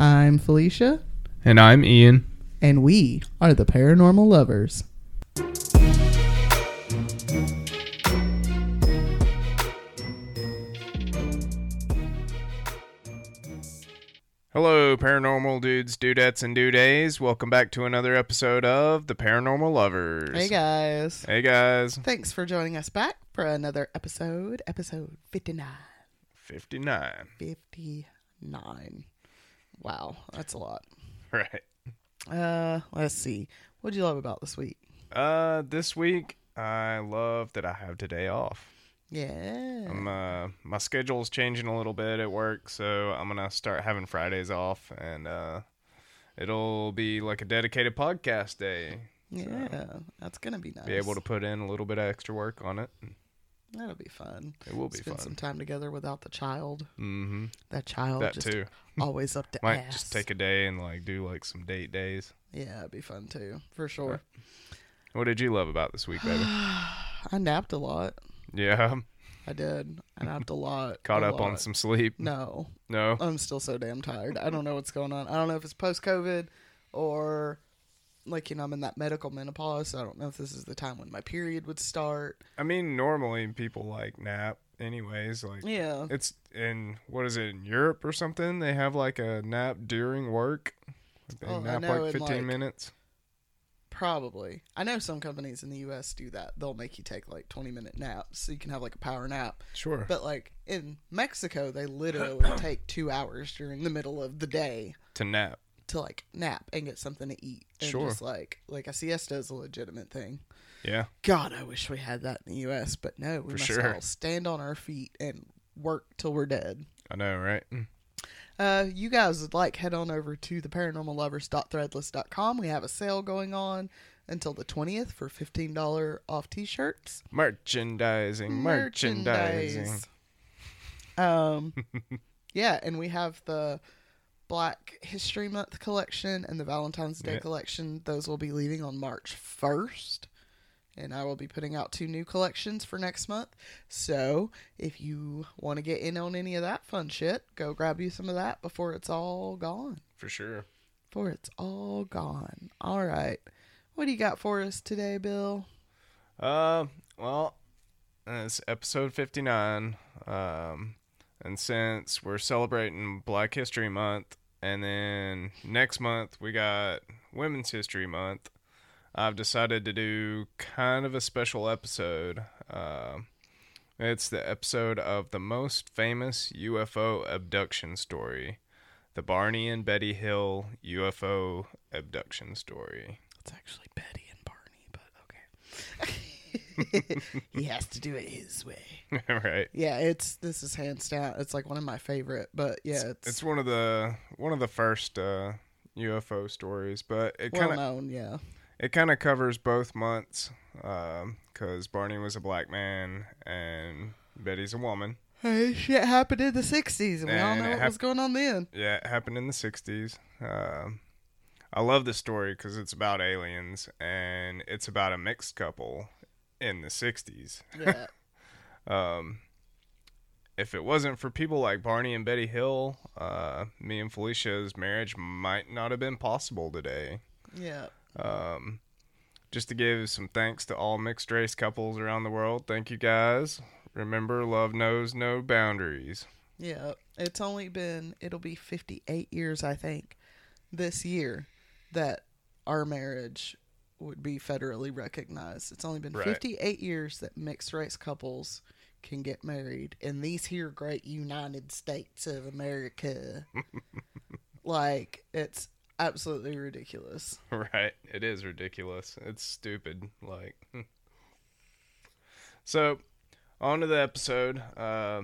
I'm Felicia, And I'm Ian. and we are the Paranormal Lovers. Hello, paranormal dudes, dudettes, and dudays. Welcome back to another episode of The Paranormal Lovers. Hey guys. Hey, guys. Thanks for joining us back for another episode, episode 59. 59. 59. Wow, that's a lot. Right. Uh, let's see. What'd you love about this week? Uh, this week, I love that I have today off. Yeah. I'm, uh, my schedule's changing a little bit at work, so I'm gonna start having Fridays off, and, uh, it'll be like a dedicated podcast day. yeah, that's gonna be nice. Be able to put in a little bit of extra work on it. That'll be fun. It will be fun. Spend fun. some time together without the child. Mm-hmm. That child That just too. always up to Might ass. just take a day and like do like some date days. Yeah, it'd be fun too, for sure. What did you love about this week, baby? I napped a lot. yeah, I did. I napped a lot. caught a up on some sleep. No, No, I'm still so damn tired. I don't know what's going on. I don't know if it's post COVID or like you know I'm in that medical menopause. So I don't know if this is the time when my period would start. I mean normally people like nap anyways. Like Yeah, it's in what is it in Europe or something? They have like a nap during work. They Oh, nap like 15 like- minutes. probably. I know some companies in the U.S. do that. They'll make you take like 20 minute naps so you can have like a power nap. Sure. But like in Mexico, they literally take two hours during the middle of the day to nap. To like nap and get something to eat. And Sure. just like like a siesta is a legitimate thing. Yeah. God, I wish we had that in the U.S. But no, we For must sure. all stand on our feet and work till we're dead. I know, right? Uh, you guys would like head on over to the paranormallovers.threadless.com. We have a sale going on until the 20th for $15 off t-shirts. Merchandising, merchandising. Merchandise. Um, yeah, and we have the Black History Month collection and the Valentine's Day Yeah. collection. Those will be leaving on March 1st. And I will be putting out two new collections for next month. So if you want to get in on any of that fun shit, go grab you some of that before it's all gone. For sure. Before it's all gone. All right. What do you got for us today, Bill? Uh, well, it's episode 59. Um, and since we're celebrating Black History Month, and then next month we got Women's History Month, I've decided to do kind of a special episode. Um, it's the episode of the most famous UFO abduction story, the Barney and Betty Hill UFO abduction story. It's actually Betty and Barney, but okay. he has to do it his way. right. Yeah, it's this is hands down. It's like one of my favorite, but yeah, it's, it's one of the one of the first uh, UFO stories, but it kind of known. Yeah, it kind of covers both months because Barney was a black man and Betty's a woman. hey, shit happened in the '60s, and we all know what hap- was going on then. Yeah, it happened in the '60s. Um I love the story because it's about aliens and it's about a mixed couple in the '60s. Yeah, Um, if it wasn't for people like Barney and Betty Hill, uh, me and Felicia's marriage might not have been possible today. yeah. Um, just to give some thanks to all mixed race couples around the world. Thank you guys. Remember, love knows no boundaries. Yeah, it's only been it'll be 58 years I think this year that our marriage would be federally recognized. It's only been Right. 58 years that mixed race couples can get married in these here great United States of America. like it's absolutely ridiculous. right. It is ridiculous. It's stupid. Like, hmm. so on to the episode. Uh,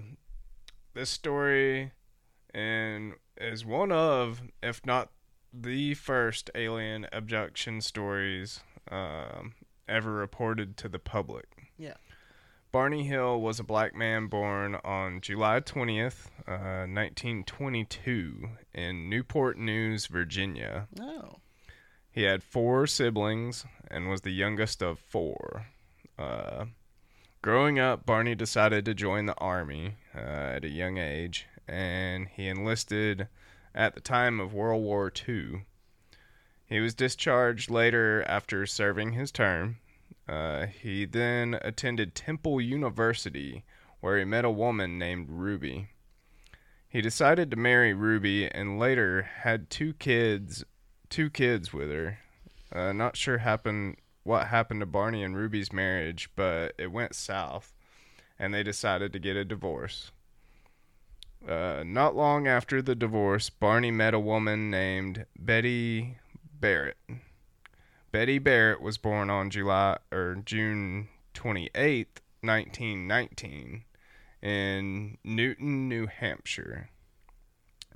this story and is one of, if not the first alien abduction stories um, ever reported to the public. Yeah. Barney Hill was a black man born on July 20th, uh, 1922, in Newport News, Virginia. Oh. He had four siblings and was the youngest of four. Uh, growing up, Barney decided to join the army uh, at a young age, and he enlisted at the time of World War II. He was discharged later after serving his term. Uh, he then attended Temple University, where he met a woman named Ruby. He decided to marry Ruby and later had two kids, two kids with her. Uh, not sure happened what happened to Barney and Ruby's marriage, but it went south, and they decided to get a divorce. Uh, not long after the divorce, Barney met a woman named Betty Barrett. Betty Barrett was born on July or June 28th, 1919 in Newton, New Hampshire.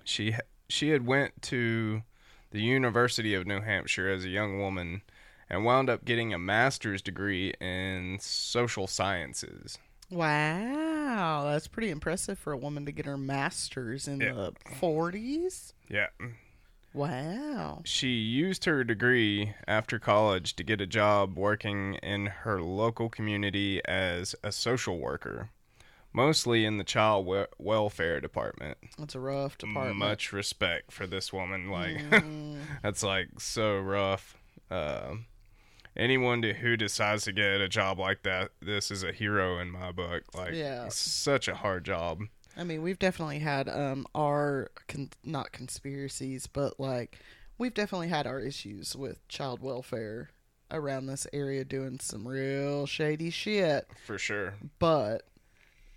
She she had went to the University of New Hampshire as a young woman and wound up getting a master's degree in social sciences. Wow, that's pretty impressive for a woman to get her master's in Yeah. the 40s. Yeah. Wow. She used her degree after college to get a job working in her local community as a social worker, mostly in the child we- welfare department. That's a rough department. Much respect for this woman. Like, Mm, that's like so rough. Um anyone to, who decides to get a job like that, this is a hero in my book. Like, Yeah. it's such a hard job. I mean, we've definitely had um our con- not conspiracies, but like we've definitely had our issues with child welfare around this area doing some real shady shit. For sure. But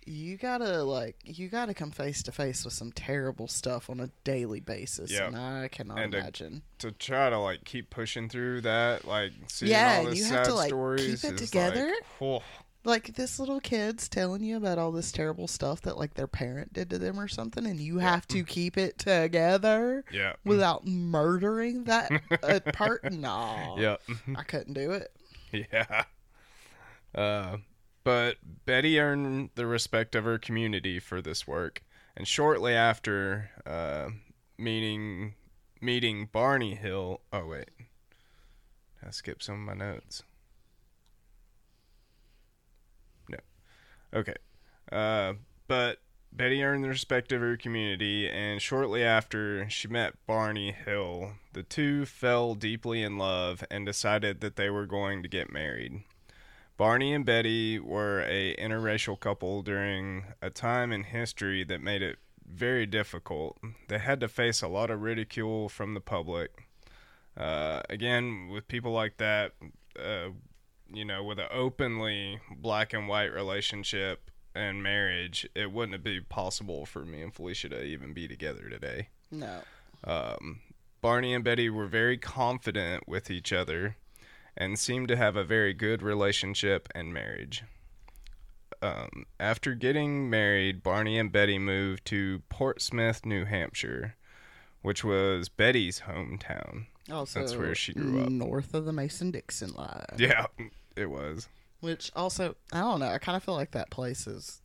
you gotta like you gotta come face to face with some terrible stuff on a daily basis, Yeah. and I cannot And imagine. to try to like keep pushing through that, like seeing Yeah, all this you sad have to, like, stories, keep it together. Like, oh, like this little kid's telling you about all this terrible stuff that like their parent did to them or something, and you have to keep it together yeah, without murdering that uh, part. No, yeah, I couldn't do it. yeah. Uh, but Betty earned the respect of her community for this work, and shortly after uh, meeting meeting Barney Hill. Oh wait, I skipped some of my notes. No, okay. Uh, but Betty earned the respect of her community, and shortly after she met Barney Hill, the two fell deeply in love and decided that they were going to get married. Barney and Betty were a interracial couple during a time in history that made it very difficult. They had to face a lot of ridicule from the public. Uh, again, with people like that, uh, you know, with an openly black and white relationship and marriage, it wouldn't be possible for me and Felicia to even be together today. No, Um, Barney and Betty were very confident with each other and seemed to have a very good relationship and marriage. Um, after getting married, Barney and Betty moved to Portsmouth, New Hampshire, which was Betty's hometown. also That's where she grew up. north of the Mason Dixon line. Yeah, it was. Which also, I don't know. I kind of feel like that place is.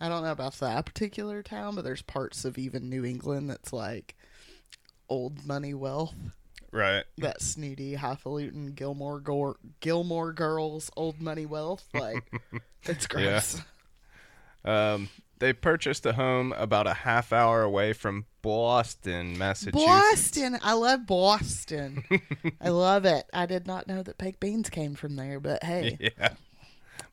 I don't know about that particular town, but there's parts of even New England that's like old money wealth. Right. That snooty, highfalutin Gilmore Gore, Gilmore Girls, old money wealth. Like, it's gross. Um, they purchased a home about a half hour away from Boston, Massachusetts. Boston. I love Boston. I love it. I did not know that baked beans came from there, but hey, Yeah.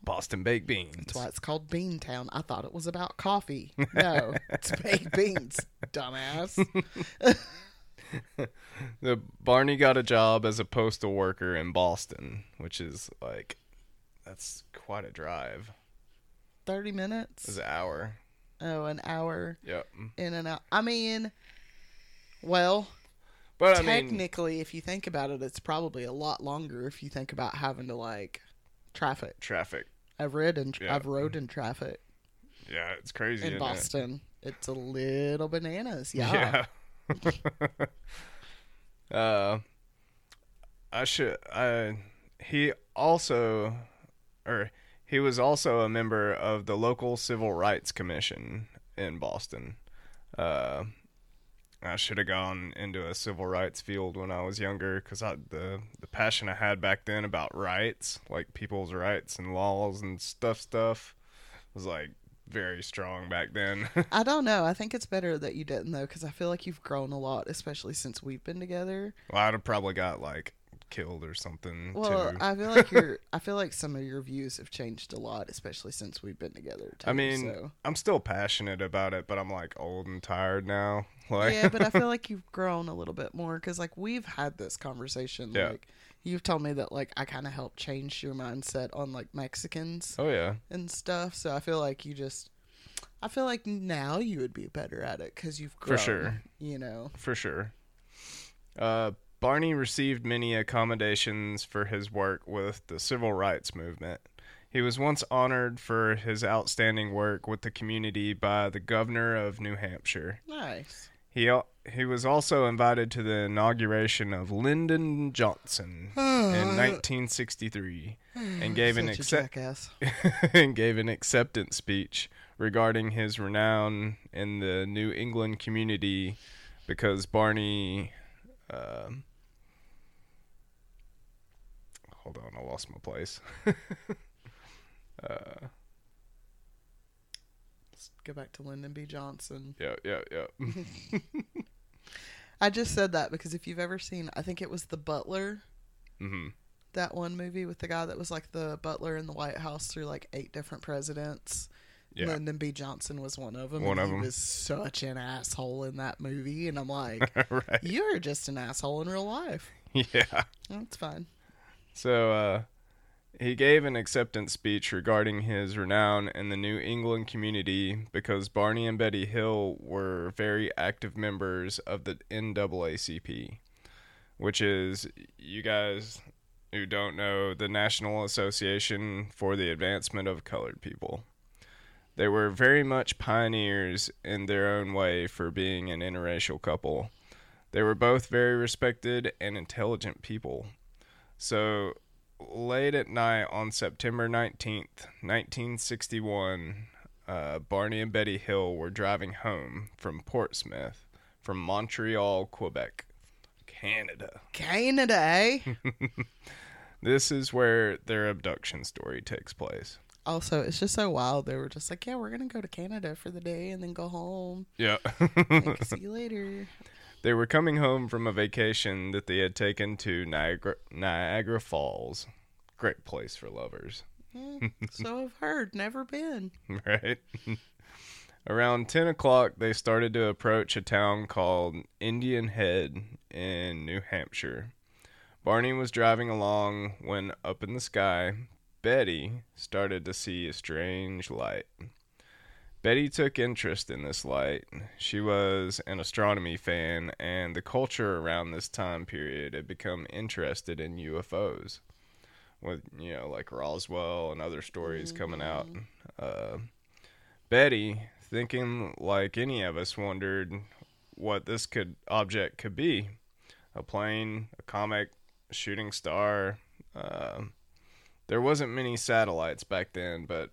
Boston baked beans. that's why it's called Beantown. I thought it was about coffee. No, it's baked beans, dumbass. The Barney got a job as a postal worker in Boston, which is like that's quite a drive. 30 It's minutes? an hour. Oh, an hour Yep. in and out. I mean, well, But I mean, technically, if you think about it, it's probably a lot longer if you think about having to, like, traffic. traffic. I've read and Yeah. I've rode in traffic Yeah, it's crazy. in Boston. It's a little bananas. It? Yeah. Uh, I should. I he also, or he was also a member of the local civil rights commission in Boston. Uh, I should have gone into a civil rights field when I was younger because the the passion I had back then about rights, like people's rights and laws and stuff, stuff, was like very strong back then. I don't know. I think it's better that you didn't though, because I feel like you've grown a lot, especially since we've been together. well, I'd have probably got like killed or something Well, too. I feel like your I feel like some of your views have changed a lot, especially since we've been together. Too, I mean, so. I'm still passionate about it, but I'm like old and tired now. Like, yeah, but I feel like you've grown a little bit more because like we've had this conversation. Yeah. Like you've told me that like I kind of helped change your mindset on like Mexicans oh yeah, and stuff. So I feel like you just. I feel like now you would be better at it because you've grown. For sure. You know. for sure. Uh, Barney received many accommodations for his work with the civil rights movement. He was once honored for his outstanding work with the community by the governor of New Hampshire. Nice. He he was also invited to the inauguration of Lyndon Johnson in 1963 and gave an accept- and gave an acceptance speech regarding his renown in the New England community because Barney. Um, hold on, I lost my place. uh, go back to Lyndon B. Johnson. yeah, yeah, yeah. I just said that because if you've ever seen, I think it was The Butler, hmm that one movie with the guy that was like the butler in the White House through like eight different presidents. Yeah. Lyndon B. Johnson was one of them. One of them was such an asshole in that movie, and I'm like, right. you're just an asshole in real life. Yeah. That's fine. So uh, he gave an acceptance speech regarding his renown in the New England community because Barney and Betty Hill were very active members of the NAACP, which is, you guys who don't know, the National Association for the Advancement of Colored People. They were very much pioneers in their own way for being an interracial couple. They were both very respected and intelligent people. So, late at night on September 19th, 1961, uh, Barney and Betty Hill were driving home from Portsmouth from Montreal, Quebec, Canada. Canada, eh? This is where their abduction story takes place. also, it's just so wild. They were just like, yeah, we're going to go to Canada for the day and then go home. Yeah. Like, see you later. They were coming home from a vacation that they had taken to Niagara, Niagara Falls. Great place for lovers. Hmm, so I've heard, never been. right? Around 10 o'clock, they started to approach a town called Indian Head in New Hampshire. Barney was driving along when, up in the sky, Betty started to see a strange light. Betty took interest in this light. She was an astronomy fan, and the culture around this time period had become interested in UFOs. With, you know, like Roswell and other stories coming out. Uh, Betty, thinking like any of us, wondered what this could object could be a plane, a comet, a shooting star. Uh, there wasn't many satellites back then, but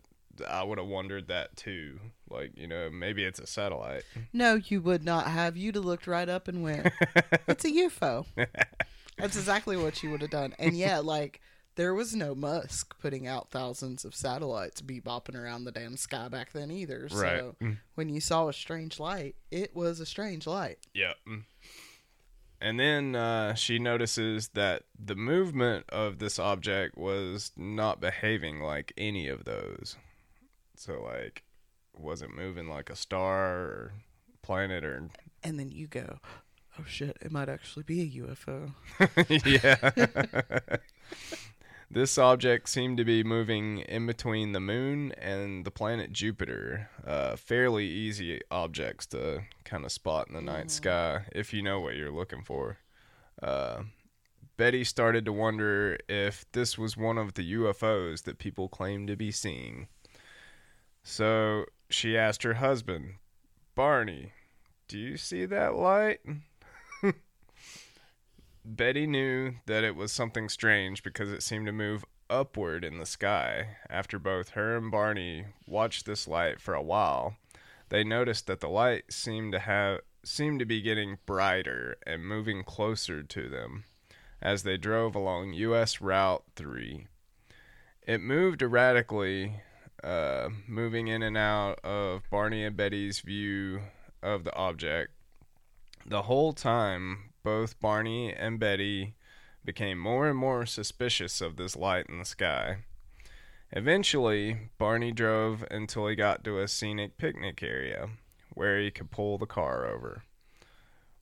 I would have wondered that too. Like, you know, maybe it's a satellite. No, you would not have. You'd have looked right up and went, it's a UFO. That's exactly what you would have done. And yeah, like, there was no Musk putting out thousands of satellites bebopping around the damn sky back then either. Right. So Mm. when you saw a strange light, it was a strange light. Yeah. And then uh, she notices that the movement of this object was not behaving like any of those. So, like, wasn't moving like a star or planet or. And then you go, oh shit, it might actually be a UFO. yeah. this object seemed to be moving in between the moon and the planet Jupiter. Uh, fairly easy objects to kind of spot in the night sky if you know what you're looking for. Uh, Betty started to wonder if this was one of the UFOs that people claim to be seeing. So she asked her husband, Barney, do you see that light? Betty knew that it was something strange because it seemed to move upward in the sky. After both her and Barney watched this light for a while, they noticed that the light seemed to have seemed to be getting brighter and moving closer to them as they drove along US Route 3. It moved erratically uh, moving in and out of Barney and Betty's view of the object. The whole time, both Barney and Betty became more and more suspicious of this light in the sky. Eventually, Barney drove until he got to a scenic picnic area where he could pull the car over.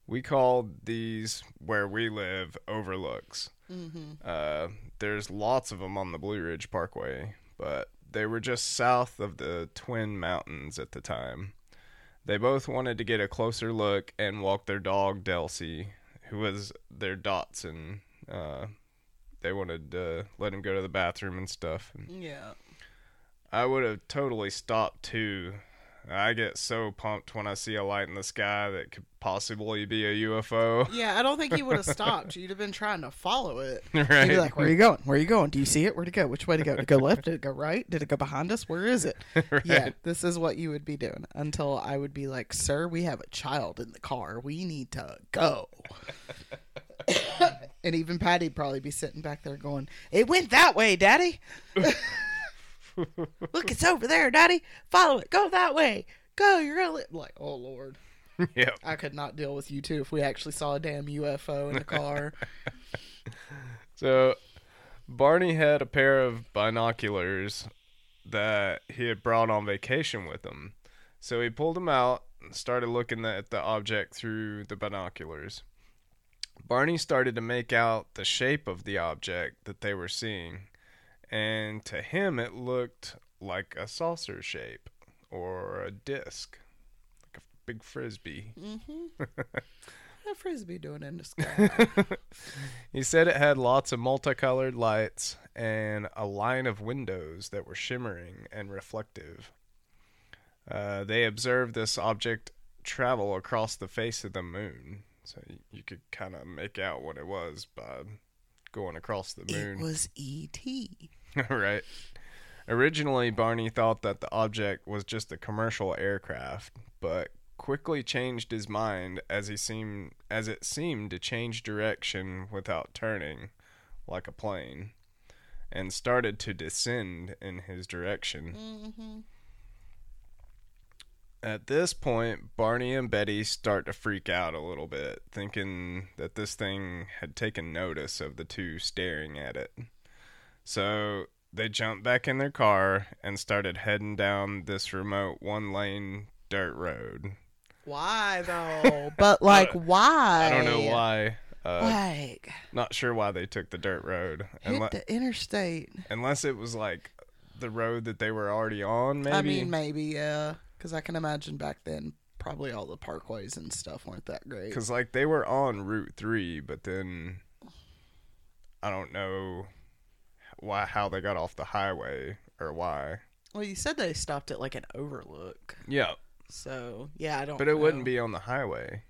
We called these where we live overlooks. Mm-hmm. Uh, there's lots of them on the Blue Ridge Parkway, but they were just south of the Twin Mountains at the time. They both wanted to get a closer look and walk their dog Delsey, who was their dachshund. Uh, they wanted to let him go to the bathroom and stuff. And Yeah. I would have totally stopped too. I get so pumped when I see a light in the sky that could possibly be a UFO. Yeah, I don't think he would have stopped. You'd have been trying to follow it. right? You'd be like, "Where are you going? Where are you going? Do you see it? Where'd it go? Which way to go? Did it go left? Did it go right? Did it go behind us? Where is it?" right. Yeah, this is what you would be doing until I would be like, "Sir, we have a child in the car. We need to go." and even Patty'd probably be sitting back there going, "It went that way, Daddy. Look, it's over there, Daddy. Follow it. Go that way. Go. You're gonna li-. like, oh Lord." yep. I could not deal with you two if we actually saw a damn UFO in the car. So Barney had a pair of binoculars that he had brought on vacation with him. So he pulled them out and started looking at the object through the binoculars. Barney started to make out the shape of the object that they were seeing, and to him it looked like a saucer shape or a disc, like a big frisbee. mm-hmm. A frisbee doing in the sky? he said it had lots of multicolored lights and a line of windows that were shimmering and reflective. Uh, they observed this object travel across the face of the moon, so you could kind of make out what it was by going across the moon. it was E.T. right. Originally, Barney thought that the object was just a commercial aircraft, but quickly changed his mind as he seemed as it seemed to change direction without turning, like a plane, and started to descend in his direction. Mm-hmm. At this point, Barney and Betty start to freak out a little bit, thinking that this thing had taken notice of the two staring at it. So they jumped back in their car and started heading down this remote one lane dirt road. Why though? but like, why? I don't know why. Uh, Like, not sure why they took the dirt road. hit Unle- the interstate. unless it was like the road that they were already on, maybe. I mean, maybe yeah, because I can imagine back then probably all the parkways and stuff weren't that great. Because like they were on Route Three, but then I don't know why how they got off the highway or why. Well, you said they stopped at like an overlook, Yeah, so yeah, I don't. but it wouldn't be on the highway,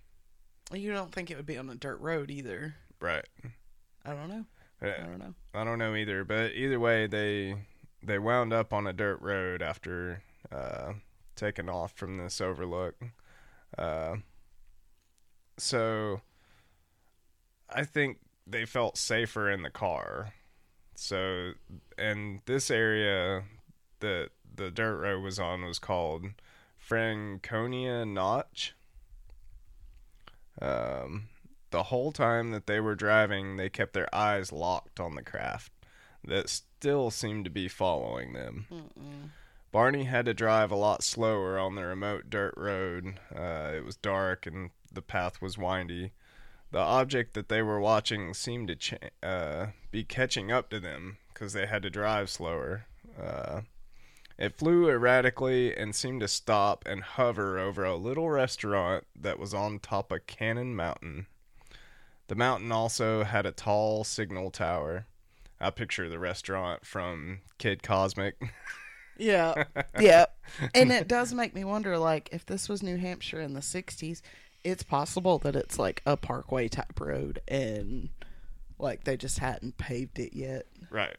You don't think it would be on a dirt road either? right? I don't know. I Uh, don't know. I don't know either, but either way, they they wound up on a dirt road after uh, taking off from this overlook. Uh, so I think they felt safer in the car. So, and this area that the dirt road was on was called Franconia Notch. Um, the whole time that they were driving, they kept their eyes locked on the craft that still seemed to be following them. Mm-mm. Barney had to drive a lot slower on the remote dirt road. Uh, it was dark and the path was windy. The object that they were watching seemed to cha- uh, be catching up to them because they had to drive slower. Uh, it flew erratically and seemed to stop and hover over a little restaurant that was on top of Cannon Mountain. The mountain also had a tall signal tower. I picture the restaurant from Kid Cosmic. Yeah, yeah, and it does make me wonder, like, if this was New Hampshire in the '60s, it's possible that it's like a parkway type road, and like they just hadn't paved it yet. Right.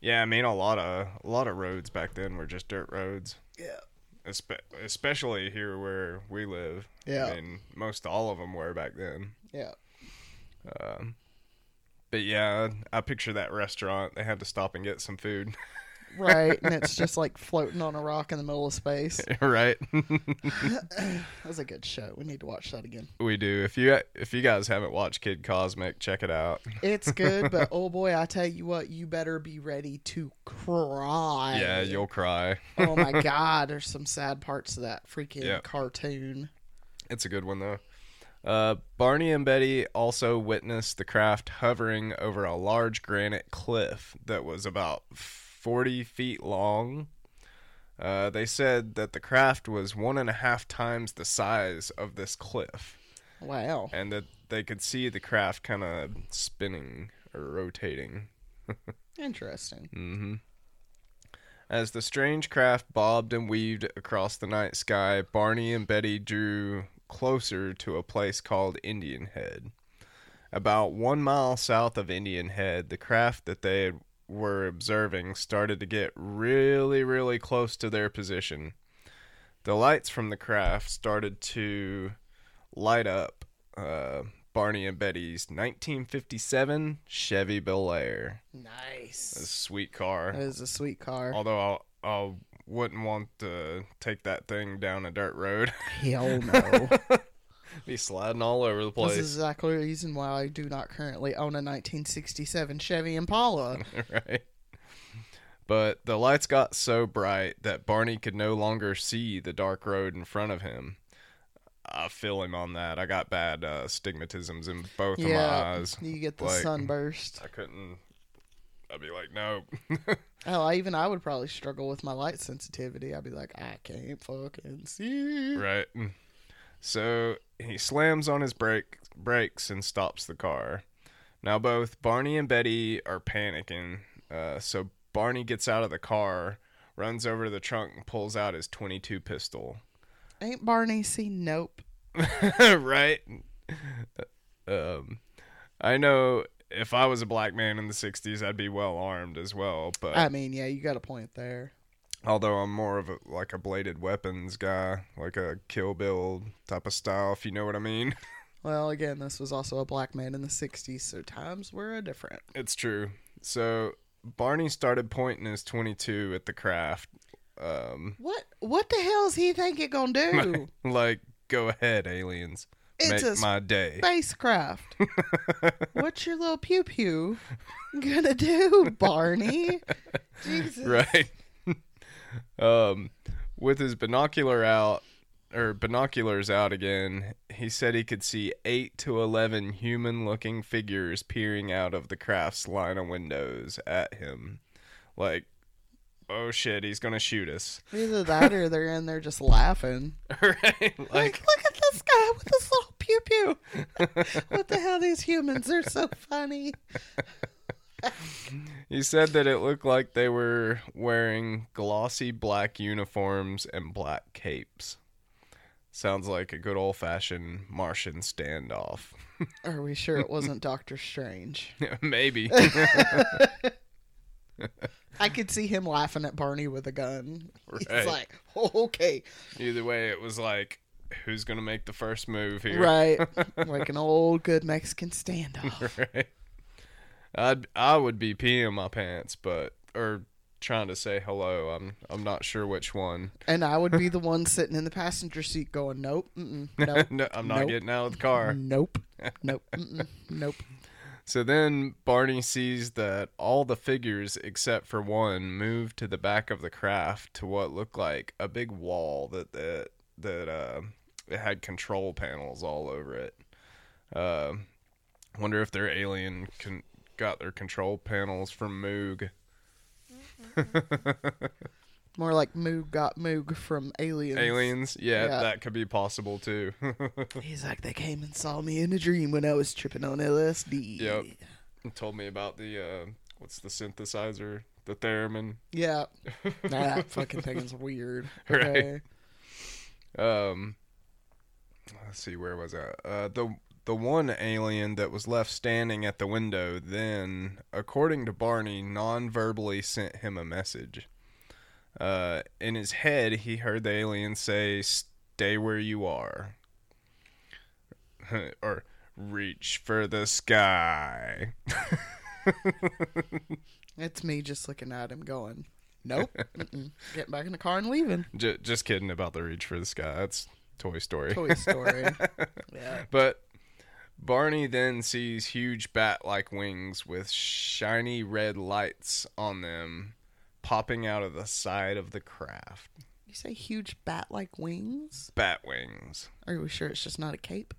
Yeah, I mean a lot of a lot of roads back then were just dirt roads, Yeah, Espe- especially here where we live. Yeah. I mean most all of them were back then. yeah, Um, but yeah, I picture that restaurant. They had to stop and get some food. right, and it's just like floating on a rock in the middle of space. right? That was a good show. We need to watch that again. we do. If you if you guys haven't watched Kid Cosmic, check it out. It's good, but oh boy, I tell you what, you better be ready to cry. Yeah, you'll cry. oh my god, there's some sad parts of that freaking Yeah. cartoon. It's a good one though. Uh, Barney and Betty also witnessed the craft hovering over a large granite cliff that was about 40 feet long. Uh, they said that the craft was one and a half times the size of this cliff, Wow. and that they could see the craft kind of spinning or rotating. Interesting. Mm-hmm. As the strange craft bobbed and weaved across the night sky, Barney and Betty drew closer to a place called Indian Head. About one mile south of Indian Head, the craft that they had- were observing started to get really, really close to their position. The lights from the craft started to light up uh, Barney and Betty's 1957 Chevy Bel Air. It's a Nice. sweet car. That is a sweet car. Although I I wouldn't want to take that thing down a dirt road. Hell no. Be sliding all over the place. This is exactly the reason why I do not currently own a 1967 Chevy Impala. right. But the lights got so bright that Barney could no longer see the dark road in front of him. I feel him on that. I got bad uh, stigmatisms in both of my eyes. you get the Like- sunburst. I couldn't. I'd be like, no. Hell, I, even I would probably struggle with my light sensitivity. I'd be like, I can't fucking see. Right. So he slams on his brake brakes and stops the car. Now both Barney and Betty are panicking. Uh, so Barney gets out of the car, runs over to the trunk, and pulls out his 22 pistol. Ain't Barney seen Nope? right. Um, I know if I was a black man in the 60s, I'd be well armed as well. But I mean, yeah, you got a point there. Although I'm more of a like a bladed weapons guy, like a Kill Bill type of style, if you know what I mean. Well, again, this was also a black man in the 60s, so times were different. It's true. So Barney started pointing his 22 at the craft. Um, What What the hell's he think it gonna do? like, go ahead, aliens. It's Make a my day. spacecraft. What's your little pew pew gonna do, Barney? Jesus. right. Um, with his binocular out or binoculars out again, he said he could see eight to eleven human-looking figures peering out of the craft's line of windows at him. Like, oh shit, he's gonna shoot us. Either that or they're in there just laughing. right? Like, Like, look at this guy with this little pew pew. what the hell? These humans are so funny. He said that it looked like they were wearing glossy black uniforms and black capes. Sounds like a good old-fashioned Martian standoff. Are we sure it wasn't Doctor Strange? Maybe. I could see him laughing at Barney with a gun. Right. He's like, oh, okay, Either way, it was like, who's gonna make the first move here? right, like an old good Mexican standoff. right. I'd I would be peeing my pants, but or trying to say hello. I'm I'm not sure which one. And I would be the one sitting in the passenger seat going, nope, nope, no, I'm not Nope. getting out of the car. nope, nope, nope. So then Barney sees that all the figures except for one move to the back of the craft to what looked like a big wall that that that uh, it had control panels all over it. Uh, wonder if they're alien con- got their control panels from Moog. More like Moog got Moog from Aliens. Aliens, yeah, Yeah. that could be possible too. He's like, they came and saw me in a dream when I was tripping on LSD. Yep. Told me about the uh, what's the synthesizer, the theremin. Yeah. that fucking thing is weird. Right. Okay. Um, let's see, where was I? Uh, the the one alien that was left standing at the window then, according to Barney, non-verbally sent him a message. Uh, in his head, he heard the alien say, "Stay where you are," or "Reach for the sky." It's me just looking at him going, Nope. Getting back in the car and leaving. J- just kidding about the reach for the sky. That's Toy Story. Toy Story. yeah. But Barney then sees huge bat like wings with shiny red lights on them popping out of the side of the craft. You say huge bat like wings? Bat wings. Are we sure it's just not a cape?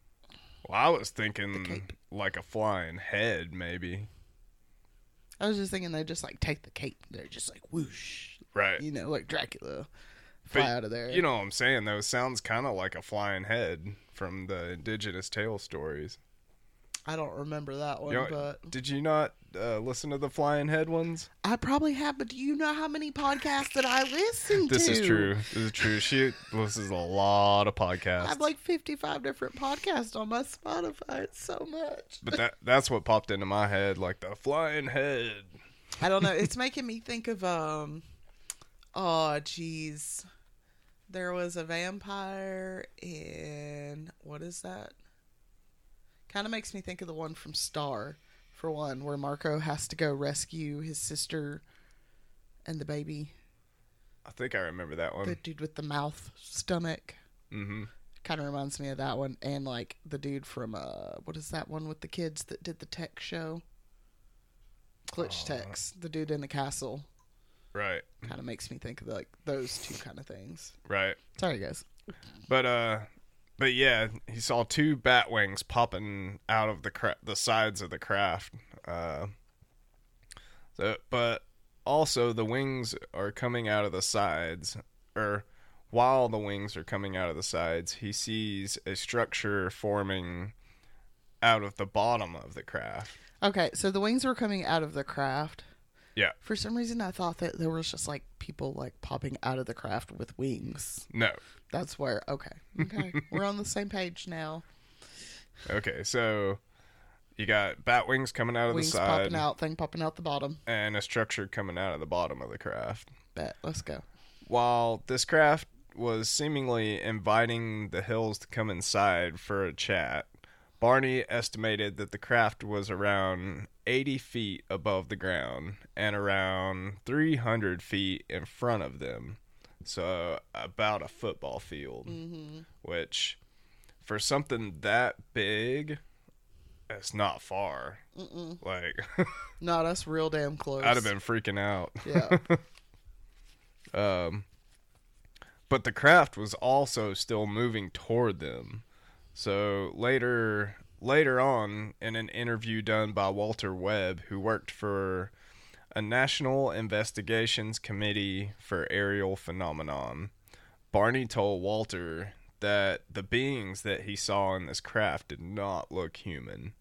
Well, I was thinking like a flying head, maybe. I was just thinking they just like take the cape. They're just like whoosh. Right. You know, like Dracula. Fly But out of there. You know what I'm saying, though? Sounds kind of like a flying head from the indigenous tale stories. I don't remember that one, You know- but Did you not uh, listen to the flying head ones? I probably have. But do you know how many podcasts that I listen This to? This is true. This is true. She listens a lot of podcasts. I have like 55 different podcasts on my Spotify. It's so much. But that that's what popped into my head, like the flying head. I don't know. It's making me think of um. Oh, jeez. There was a vampire in what is that? Kind of makes me think of the one from Star, for one, where Marco has to go rescue his sister and the baby. I think I remember that one. The dude with the mouth stomach. Mm-hmm. Kind of reminds me of that one, and like the dude from uh, what is that one with the kids that did the tech show? Glitch Oh. Techs, the dude in the castle. Right, kind of makes me think of like those two kind of things. right. Sorry, guys. But uh, but yeah, he saw two bat wings popping out of the cra- the sides of the craft. Uh, so, but also the wings are coming out of the sides, or while the wings are coming out of the sides, he sees a structure forming out of the bottom of the craft. Okay, so the wings were coming out of the craft. Yeah. For some reason, I thought that there was just like people like popping out of the craft with wings. No. That's where. Okay, okay, we're on the same page now. Okay, so you got bat wings coming out of Wings the side popping out, thing popping out the bottom. and a structure coming out of the bottom of the craft. Bet. Let's go. While this craft was seemingly inviting the hills to come inside for a chat, Barney estimated that the craft was around 80 feet above the ground and around 300 feet in front of them. So, about a football field, Mm-hmm. which for something that big, it's not far. Mm-mm. Like, No, that's real damn close. I'd have been freaking out. Yeah. Um, but the craft was also still moving toward them. So later, later on, in an interview done by Walter Webb, who worked for a National Investigations Committee for Aerial Phenomenon, Barney told Walter that the beings that he saw in this craft did not look human.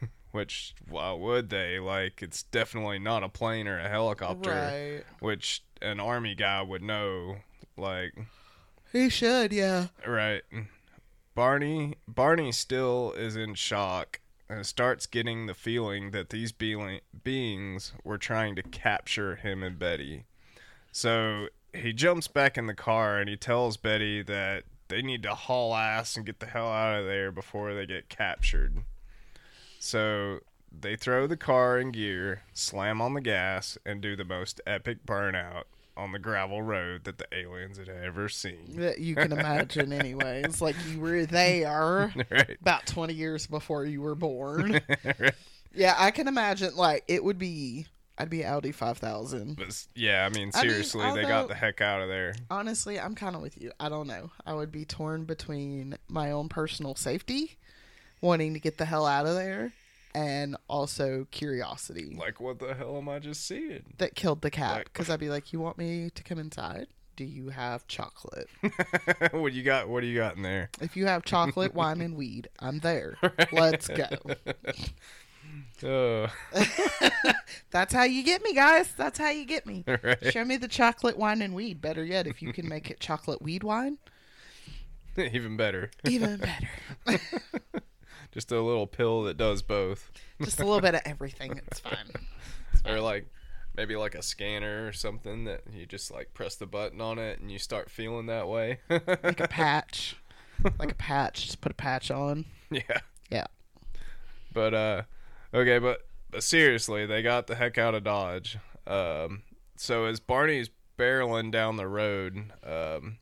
Which, why would they? Like, it's definitely not a plane or a helicopter Right. which an army guy would know like He should. Yeah. right barney barney still is in shock and starts getting the feeling that these being- beings were trying to capture him and betty. So he jumps back in the car and he tells betty that they need to haul ass and get the hell out of there before they get captured. So they throw the car in gear, slam on the gas, and do the most epic burnout on the gravel road that the aliens had ever seen. That you can imagine, anyways. Like you were there right. about 20 years before you were born. Right. yeah, I can imagine. Like it would be. I'd be Audi 5000. But yeah, I mean, I mean, seriously, they got the heck out of there. Honestly, I'm kind of with you. I don't know. I would be torn between my own personal safety, wanting to get the hell out of there, and also curiosity Like, what the hell am I just seeing? that killed the cat. Because I'd be like, "You want me to come inside? Do you have chocolate? what you got? What do you got in there? If you have chocolate, wine, and weed, I'm there. Let's go." Uh, That's how you get me, guys. That's how you get me. right. Show me the chocolate wine and weed. Better yet, if you can make it chocolate weed wine, Even better. even better. Just a little pill that does both. Just a little bit of everything. It's fine. or like maybe like a scanner or something that you just like press the button on it and you start feeling that way. Like a patch. Like a patch. Just put a patch on. yeah. Yeah. But uh okay, but, but seriously, they got the heck out of Dodge. Um so as Barney's barreling down the road. Um,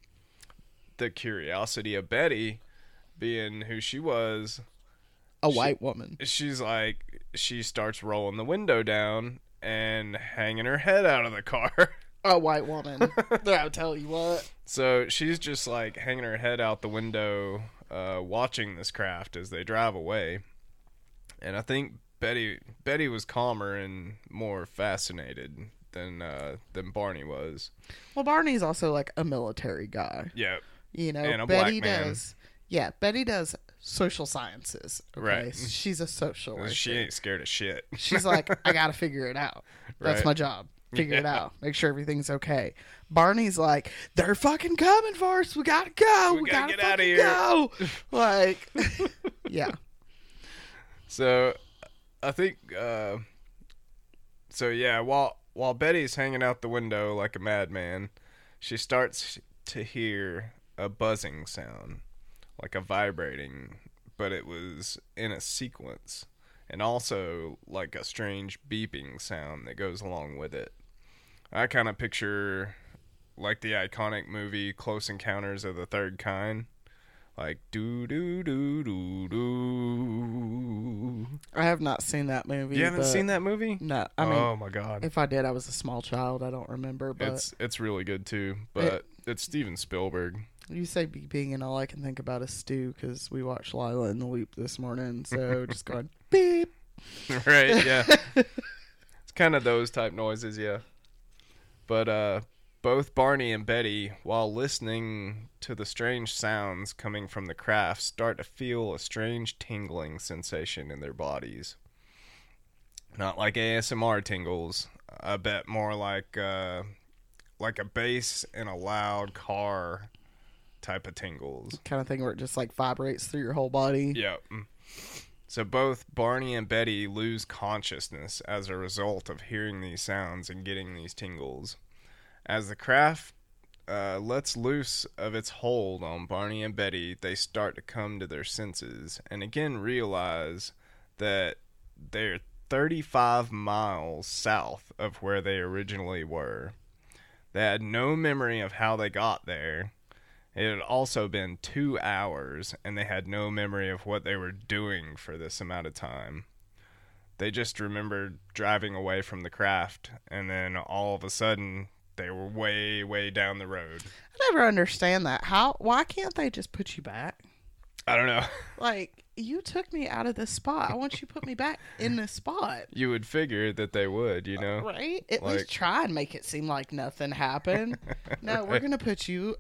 the curiosity of Betty, being who she was, A white woman. she's like, she starts rolling the window down and hanging her head out of the car. A white woman. I'll tell you what. So she's just like hanging her head out the window, uh, watching this craft as they drive away. And I think Betty Betty was calmer and more fascinated than uh, than Barney was. Well, Barney's also like a military guy. Yeah, You know, And a Betty does. Yeah, Betty does social sciences. Okay? Right. She's a socialist. she ain't scared of shit. She's like, I gotta figure it out. That's Right. my job. Figure it out. Make sure everything's okay. Barney's like, they're fucking coming for us. We gotta go. We, We gotta gotta, get out of here." go. Like, yeah. So I think uh so yeah, while while Betty's hanging out the window like a madman, she starts to hear a buzzing sound, like a vibrating, but it was in a sequence, and also like a strange beeping sound that goes along with it. I kind of picture like the iconic movie Close Encounters of the Third Kind. Like do do do do do. I have not seen that movie. You haven't seen that movie? No. I mean, oh my god, if I did, I was a small child. I don't remember. But it's it's really good too. But it's Steven Spielberg. You say beeping, and all I can think about is Stu because we watched Lyla in the Loop this morning. So just going beep. right? Yeah, it's kind of those type noises, yeah. But uh, both Barney and Betty, while listening to the strange sounds coming from the craft, start to feel a strange tingling sensation in their bodies. Not like ASMR tingles. I bet more like uh, like a bass in a loud car type of tingles. Kind of thing where it just like vibrates through your whole body. Yep. So both Barney and Betty lose consciousness as a result of hearing these sounds and getting these tingles. As the craft uh, lets loose of its hold on Barney and Betty, they start to come to their senses and again realize that they're 35 miles south of where they originally were. They had no memory of how they got there. It had also been two hours, and they had no memory of what they were doing for this amount of time. They just remembered driving away from the craft, and then all of a sudden, they were way, way down the road. I never understand that. How? Why can't they just put you back? I don't know. Like you took me out of this spot. I want you to put me back in this spot. You would figure that they would, you uh, know? Right? At Like- least try and make it seem like nothing happened. No, we're gonna put you,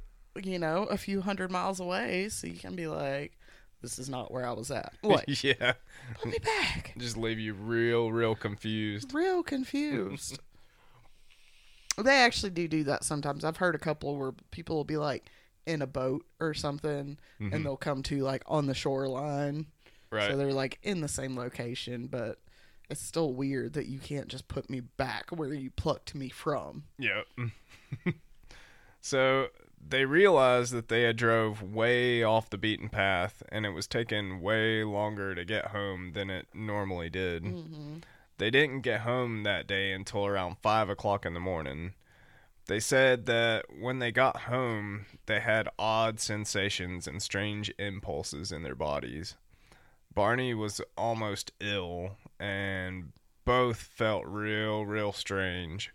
you know, a few hundred miles away, so you can be like, "This is not where I was at." What? yeah. Put me back. Just leave you real, real confused. Real confused. they actually do do that sometimes. I've heard a couple where people will be like in a boat or something, and mm-hmm. they'll come to like on the shoreline. Right. So they're like in the same location, but it's still weird that you can't just put me back where you plucked me from. Yep. so they realized that they had drove way off the beaten path, and it was taking way longer to get home than it normally did. Mm-hmm. They didn't get home that day until around five o'clock in the morning. They said that when they got home, they had odd sensations and strange impulses in their bodies. Barney was almost ill, and both felt real, real strange.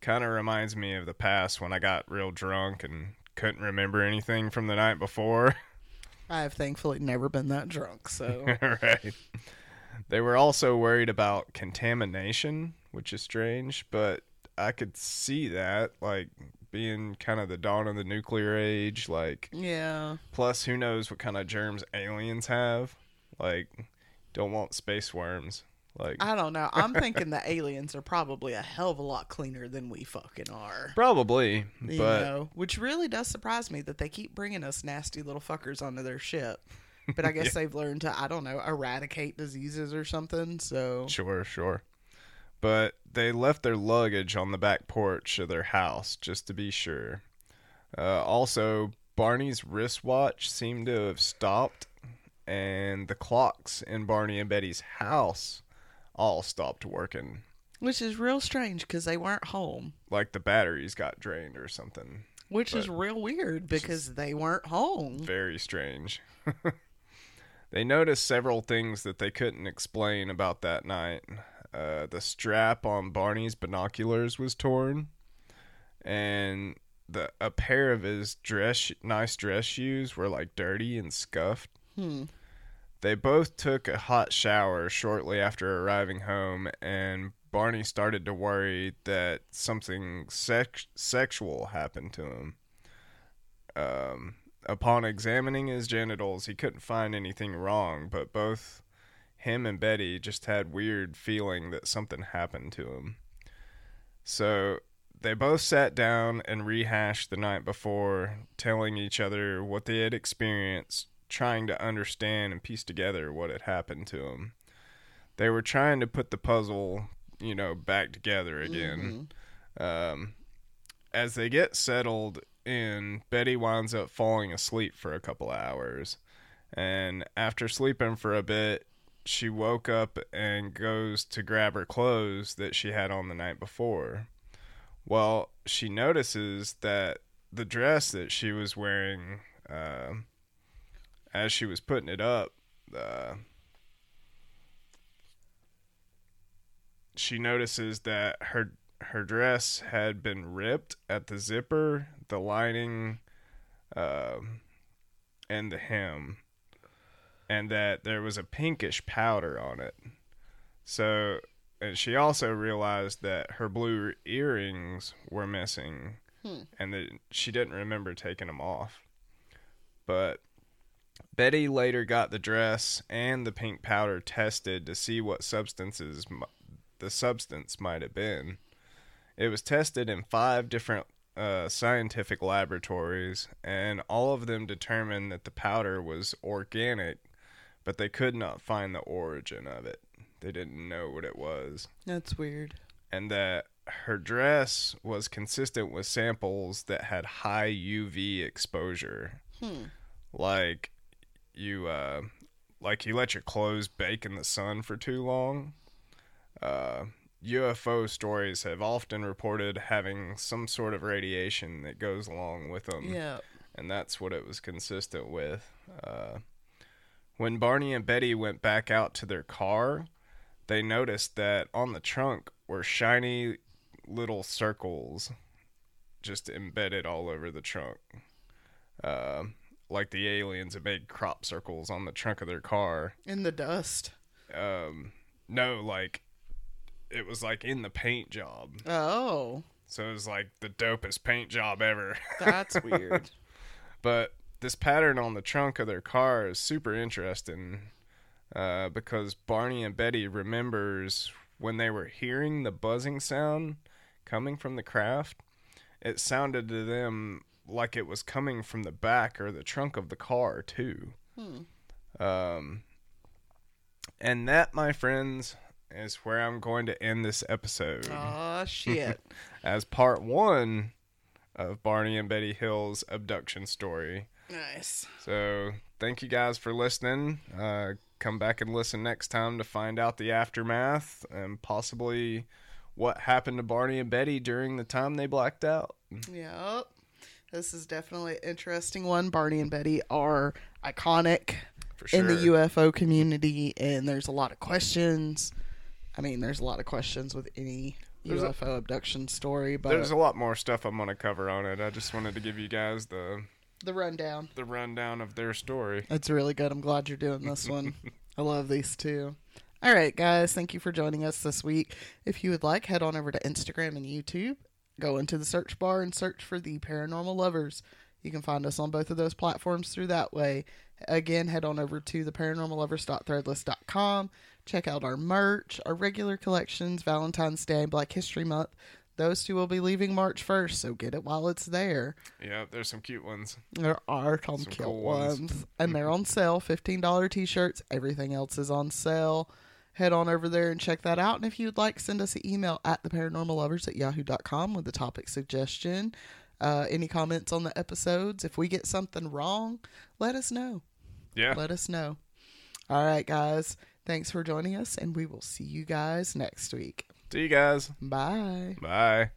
Kind of reminds me of the past when I got real drunk and couldn't remember anything from the night before. I have thankfully never been that drunk, so right. They were also worried about contamination, which is strange, but I could see that, like being kind of the dawn of the nuclear age, like yeah. plus who knows what kind of germs aliens have. Like don't want space worms. Like I don't know. I'm thinking the aliens are probably a hell of a lot cleaner than we fucking are. probably, You but know, which really does surprise me that they keep bringing us nasty little fuckers onto their ship. But I guess they've learned to, I don't know, eradicate diseases or something. So Sure, sure. But they left their luggage on the back porch of their house just to be sure. Uh, also, Barney's wristwatch seemed to have stopped, and the clocks in Barney and Betty's house all stopped working. Which is real strange because they weren't home. Like the batteries got drained or something. Which is real weird because they weren't home. Very strange. they noticed several things that they couldn't explain about that night. Uh, the strap on Barney's binoculars was torn, and the a pair of his dress nice dress shoes were like dirty and scuffed. Hmm. They both took a hot shower shortly after arriving home, and Barney started to worry that something sex- sexual happened to him. Um, upon examining his genitals, he couldn't find anything wrong, but both him and Betty just had weird feeling that something happened to him. So they both sat down and rehashed the night before, telling each other what they had experienced, trying to understand and piece together what had happened to him. They were trying to put the puzzle, you know, back together again. Um, as they get settled in, Betty winds up falling asleep for a couple hours. And after sleeping for a bit, she woke up and goes to grab her clothes that she had on the night before. Well, she notices that the dress that she was wearing, uh, as she was putting it up, uh, she notices that her her dress had been ripped at the zipper, the lining, um, and the hem, and that there was a pinkish powder on it. So, and she also realized that her blue earrings were missing, Hmm. and that she didn't remember taking them off. But Betty later got the dress and the pink powder tested to see what substances m- the substance might have been. It was tested in five different uh, scientific laboratories, and all of them determined that the powder was organic, but they could not find the origin of it. They didn't know what it was. That's weird. And that her dress was consistent with samples that had high UV exposure. Hmm. Like you uh like you let your clothes bake in the sun for too long. Uh UFO stories have often reported having some sort of radiation that goes along with them Yeah. and that's what it was consistent with. Uh, when Barney and Betty went back out to their car, they noticed that on the trunk were shiny little circles just embedded all over the trunk. Uh, like the aliens had made crop circles on the trunk of their car. In the dust. Um, no, like it was like in the paint job. Oh, So it was like the dopest paint job ever. that's weird. But this pattern on the trunk of their car is super interesting uh, because Barney and Betty remembers when they were hearing the buzzing sound coming from the craft. It sounded to them like it was coming from the back or the trunk of the car too. Hmm. Um, and that, my friends, is where I'm going to end this episode Aw, shit. as part one of Barney and Betty Hill's abduction story. nice. So thank you guys for listening. Uh, come back and listen next time to find out the aftermath and possibly what happened to Barney and Betty during the time they blacked out. Yep. This is definitely an interesting one. Barney and Betty are iconic sure. in the UFO community, and there's a lot of questions. I mean, there's a lot of questions with any There's a- UFO abduction story, but There's a lot more stuff I'm gonna cover on it. I just wanted to give you guys the the rundown. the rundown of their story. It's really good. I'm glad you're doing this one. I love these two. All right, guys. Thank you for joining us this week. If you would like, head on over to Instagram and YouTube. Go into the search bar and search for the Paranormal Lovers. You can find us on both of those platforms through that way. Again, head on over to the paranormallovers.threadless.com. Check out our merch, our regular collections, Valentine's Day, and Black History Month. Those two will be leaving March 1st, so get it while it's there. Yeah, there's some cute ones. There are some, Some cute cool ones. ones. and they're on sale. $15 t shirts. Everything else is on sale. Head on over there and check that out. And if you'd like, send us an email at the paranormal lovers at yahoo.com with a topic suggestion. Uh, any comments on the episodes? If we get something wrong, let us know. Yeah. Let us know. All right, guys. Thanks for joining us, and we will see you guys next week. See you guys. Bye. Bye.